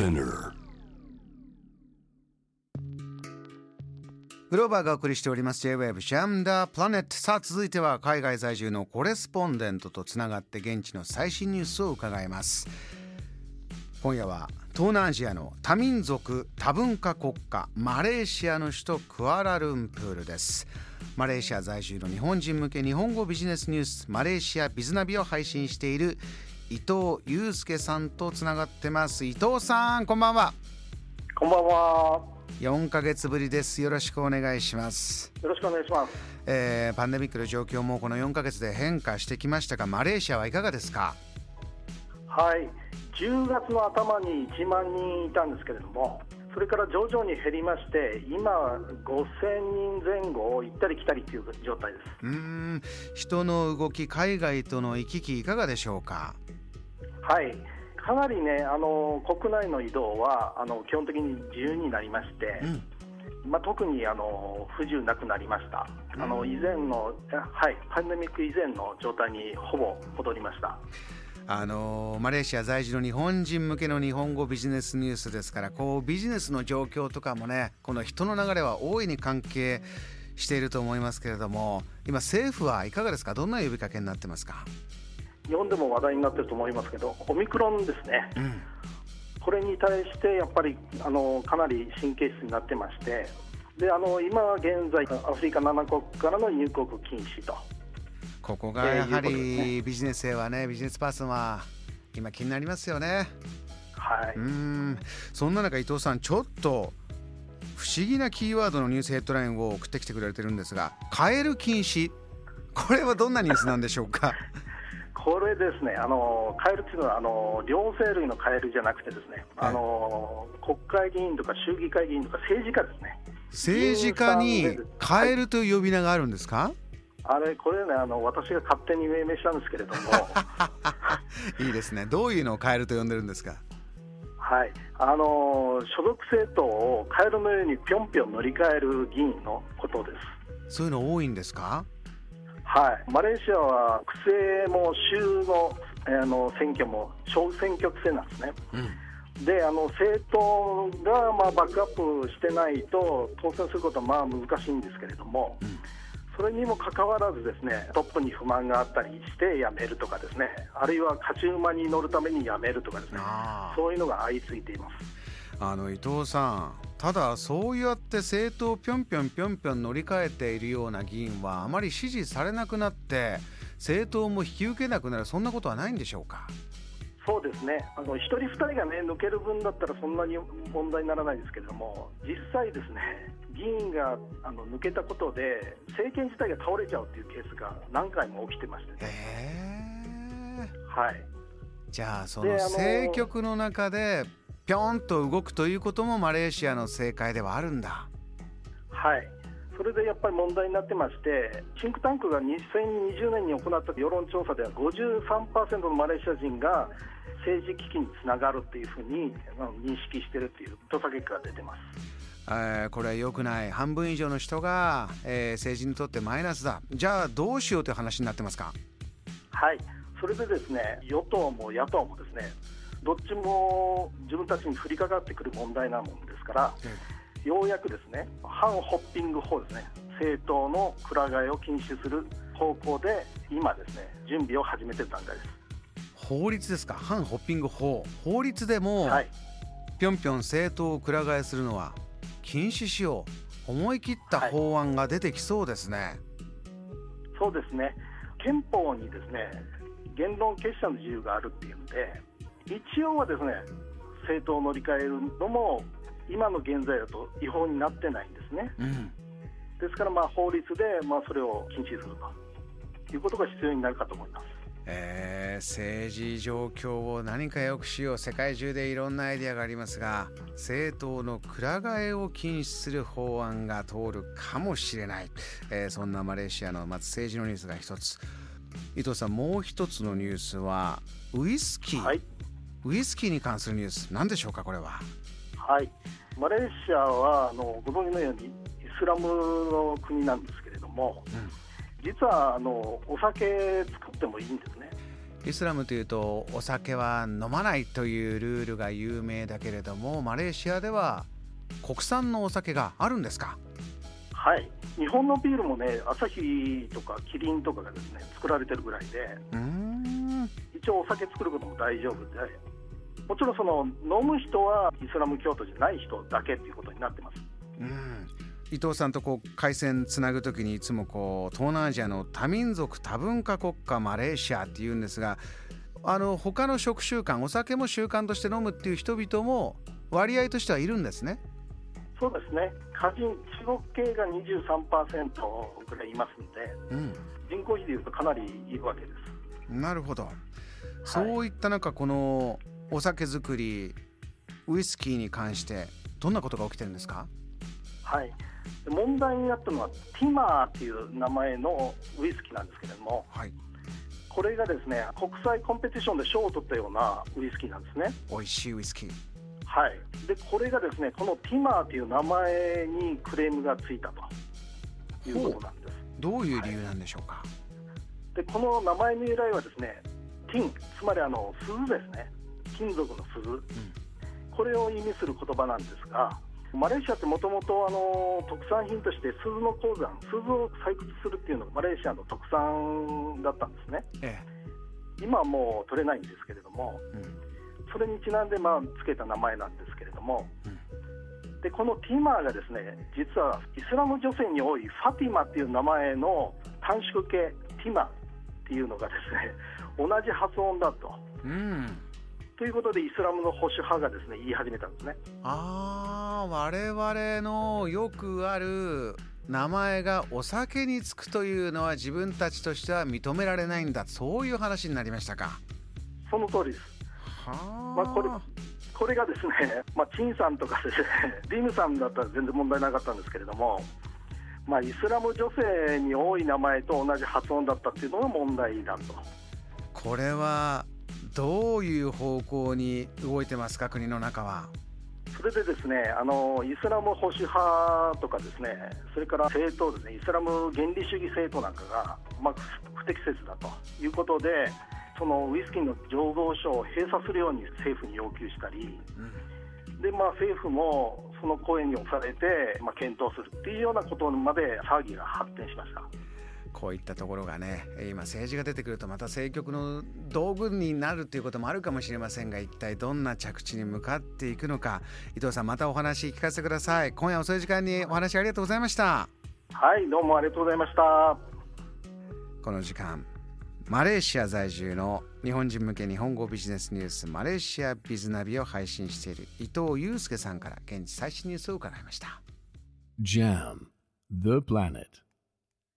Spinner グローバーがお送りしております。J-Wave ジャムダープラネットさあ続いては海外在住のコレスポンデントとつながって現地の最新ニュースを伺います。今夜は東南アジアの多民族多文化国家マレーシアの首都クアラルンプールです。マレーシア在住の日本人向け日本語ビジネスニュースマレーシアビズナビを配信している伊藤祐介さんとつながってます伊藤さんこんばんはこんばんは。4ヶ月ぶりですよろしくお願いしますよろしくお願いします。えーパンデミックの状況もこの4ヶ月で変化してきましたがマレーシアはいかがですか？はい。10月の頭に1万人いたんですけれども、それから徐々に減りまして、今は5000人前後を行ったり来たりという状態です。うーん人の動き海外との行き来いかがでしょうか？はい。かなりね、あの国内の移動はあの基本的に自由になりまして、まあ、特にあの不自由なくなりました、あの以前の、はい、パンデミック以前の状態にほぼ戻りました。あのーマレーシア在住の日本人向けの日本語ビジネスニュースですからこうビジネスの状況とかもねこの人の流れは大いに関係していると思いますけれども今政府はいかがですか？どんな呼びかけになってますか、日本でも話題になってると思いますけど、オミクロンですね。うん。これに対してやっぱりあのかなり神経質になってまして、であの今現在、アフリカ7国からの入国禁止と、ここがやはりビジネスへはねビジネスパーソンは今気になりますよね。はい。うーん。そんな中伊藤さんちょっと不思議なキーワードのニュースヘッドラインを送ってきてくれてるんですがカエル禁止。これはどんなニュースなんでしょうか？これですね、あのカエルっていうのはあの両生類のカエルじゃなくて、ですね、はい。あの国会議員とか衆議会議員とか政治家ですね、政治家にカエルという呼び名があるんですか、あれ、これね、あの私が勝手に命名したんですけれども、いいですね。どういうのをカエルと呼んでるんですか？はい、あの所属政党をカエルのようにぴょんぴょん乗り換える議員のことです。そういうの多いんですか？はい、マレーシアは区政も州のえーあの選挙も小選挙区制なんですね。うんであの政党がまあバックアップしてないと当選することはまあ難しいんですけれども、んそれにもかかわらずですねトップに不満があったりして辞めるとかですねあるいは勝ち馬に乗るために辞めるとかですねそういうのが相次いでいます。あの伊藤さんただそうやって政党をぴょんぴょんぴょんぴょん乗り換えているような議員はあまり支持されなくなって政党も引き受けなくなるそんなことはないんでしょうか？そうですね、あの一人、二人が、ね、抜ける分だったらそんなに問題にならないですけれども、実際、ですね議員があの抜けたことで、政権自体が倒れちゃうっていうケースが何回も起きてましてね、はい、じゃあその政局の中でぴょんと動くということもマレーシアの政界ではあるんだ。はい、それでやっぱり問題になってまして、シンクタンクが2020年に行った世論調査では、53%のマレーシア人が政治危機につながるっていうふうに認識してるっていう調査結果が出てます。えーこれは良くない。半分以上の人が、えー政治にとってマイナスだ。じゃあどうしようという話になってますか？はい、それでですね与党も野党もですねどっちも自分たちに降りかかってくる問題なもんですから、ようやくですね反ホッピング法ですね政党のくら替えを禁止する方向で今ですね準備を始めている段階です。法律ですか？反ホッピング法。法律でも、はい。ぴょんぴょん政党をくら替えするのは禁止しよう思い切った法案が出てきそうですね、そうですね。憲法にですね言論結社の自由があるっていうので一応はですね政党を乗り換えるのも今の現在だと違法になってないんですね。うん。ですからまあ法律でまあそれを禁止すると。いうことが必要になるかと思います。えー政治状況を何か良くしよう。世界中でいろんなアイデアがありますが政党のくら替えを禁止する法案が通るかもしれない、えーそんなマレーシアのまず政治のニュースが一つ。伊藤さんもう一つのニュースはウイスキー、はい、ウイスキーに関するニュース何でしょうかこれは？はい、マレーシアはあのご存知のようにイスラムの国なんですけれども、実はあのお酒作ってもいいんですね。イスラムというとお酒は飲まないというルールが有名だけれどもマレーシアでは国産のお酒があるんですか？はい。日本のビールもねアサヒとかキリンとかがですね作られてるぐらいで一応お酒作ることも大丈夫でもちろんその飲む人はイスラム教徒じゃない人だけっていうことになってます。うん伊藤さんとこう回線つなぐときにいつもこう東南アジアの多民族多文化国家マレーシアっていうんですがあの他の食習慣お酒も習慣として飲むっていう人々も割合としてはいるんですね。そうですね家人中国系が23%ぐらいいますので、うん、人口比でいうとかなりいるわけです。なるほど、はい、そういった中このお酒作りウイスキーに関してどんなことが起きてるんですか？はい。問題になったのはティマーっていう名前のウイスキーなんですけれども、はい、これがですね国際コンペティションで賞を取ったようなウイスキーなんですね。美味しいウイスキー。はい。でこれがですねこのティマーという名前にクレームがついたという。ことなんです。どういう理由なんでしょうか、はい、でこの名前の由来はですねティンつまりあの鈴ですね金属の鈴、うん、これを意味する言葉なんですがマレーシアってもともと特産品として鈴の鉱山鈴を採掘するっていうのがマレーシアの特産だったんですね、ええ、今はもう取れないんですけれども、うん、それにちなんでまあつけた名前なんですけれども、うん、でこのティマーがですね実はイスラム女性に多いファティマっていう名前の短縮形ティマっていうのがですね同じ発音だと。うんということでイスラムの保守派がですね言い始めたんですね。ああ我々のよくある名前がお酒につくというのは自分たちとしては認められないんだ。そういう話になりましたか。その通りです。はまあこれこれがですね、まあ、陳さんとかですね ディムさんだったら全然問題なかったんですけれども、まあ、イスラム女性に多い名前と同じ発音だったっていうのが問題だと。これはどういう方向に動いてますか、国の中は？それでですねあのイスラム保守派とかですねそれから政党ですねイスラム原理主義政党なんかが、まあ、不適切だということでそのウイスキーの醸造所を閉鎖するように政府に要求したり、うん、でまあ、政府もその声に押されて、まあ、検討するっていうようなことまで騒ぎが発展しました。こういったところがね今政治が出てくるとまた政局の道具になるということもあるかもしれませんが一体どんな着地に向かっていくのか伊藤さんまたお話聞かせてください。今夜遅い時間にお話ありがとうございました。はいどうもありがとうございました。この時間マレーシア在住の日本人向け日本語ビジネスニュースマレーシアビズナビを配信している伊藤祐介さんから現地最新ニュースを伺いました。JAM The Planet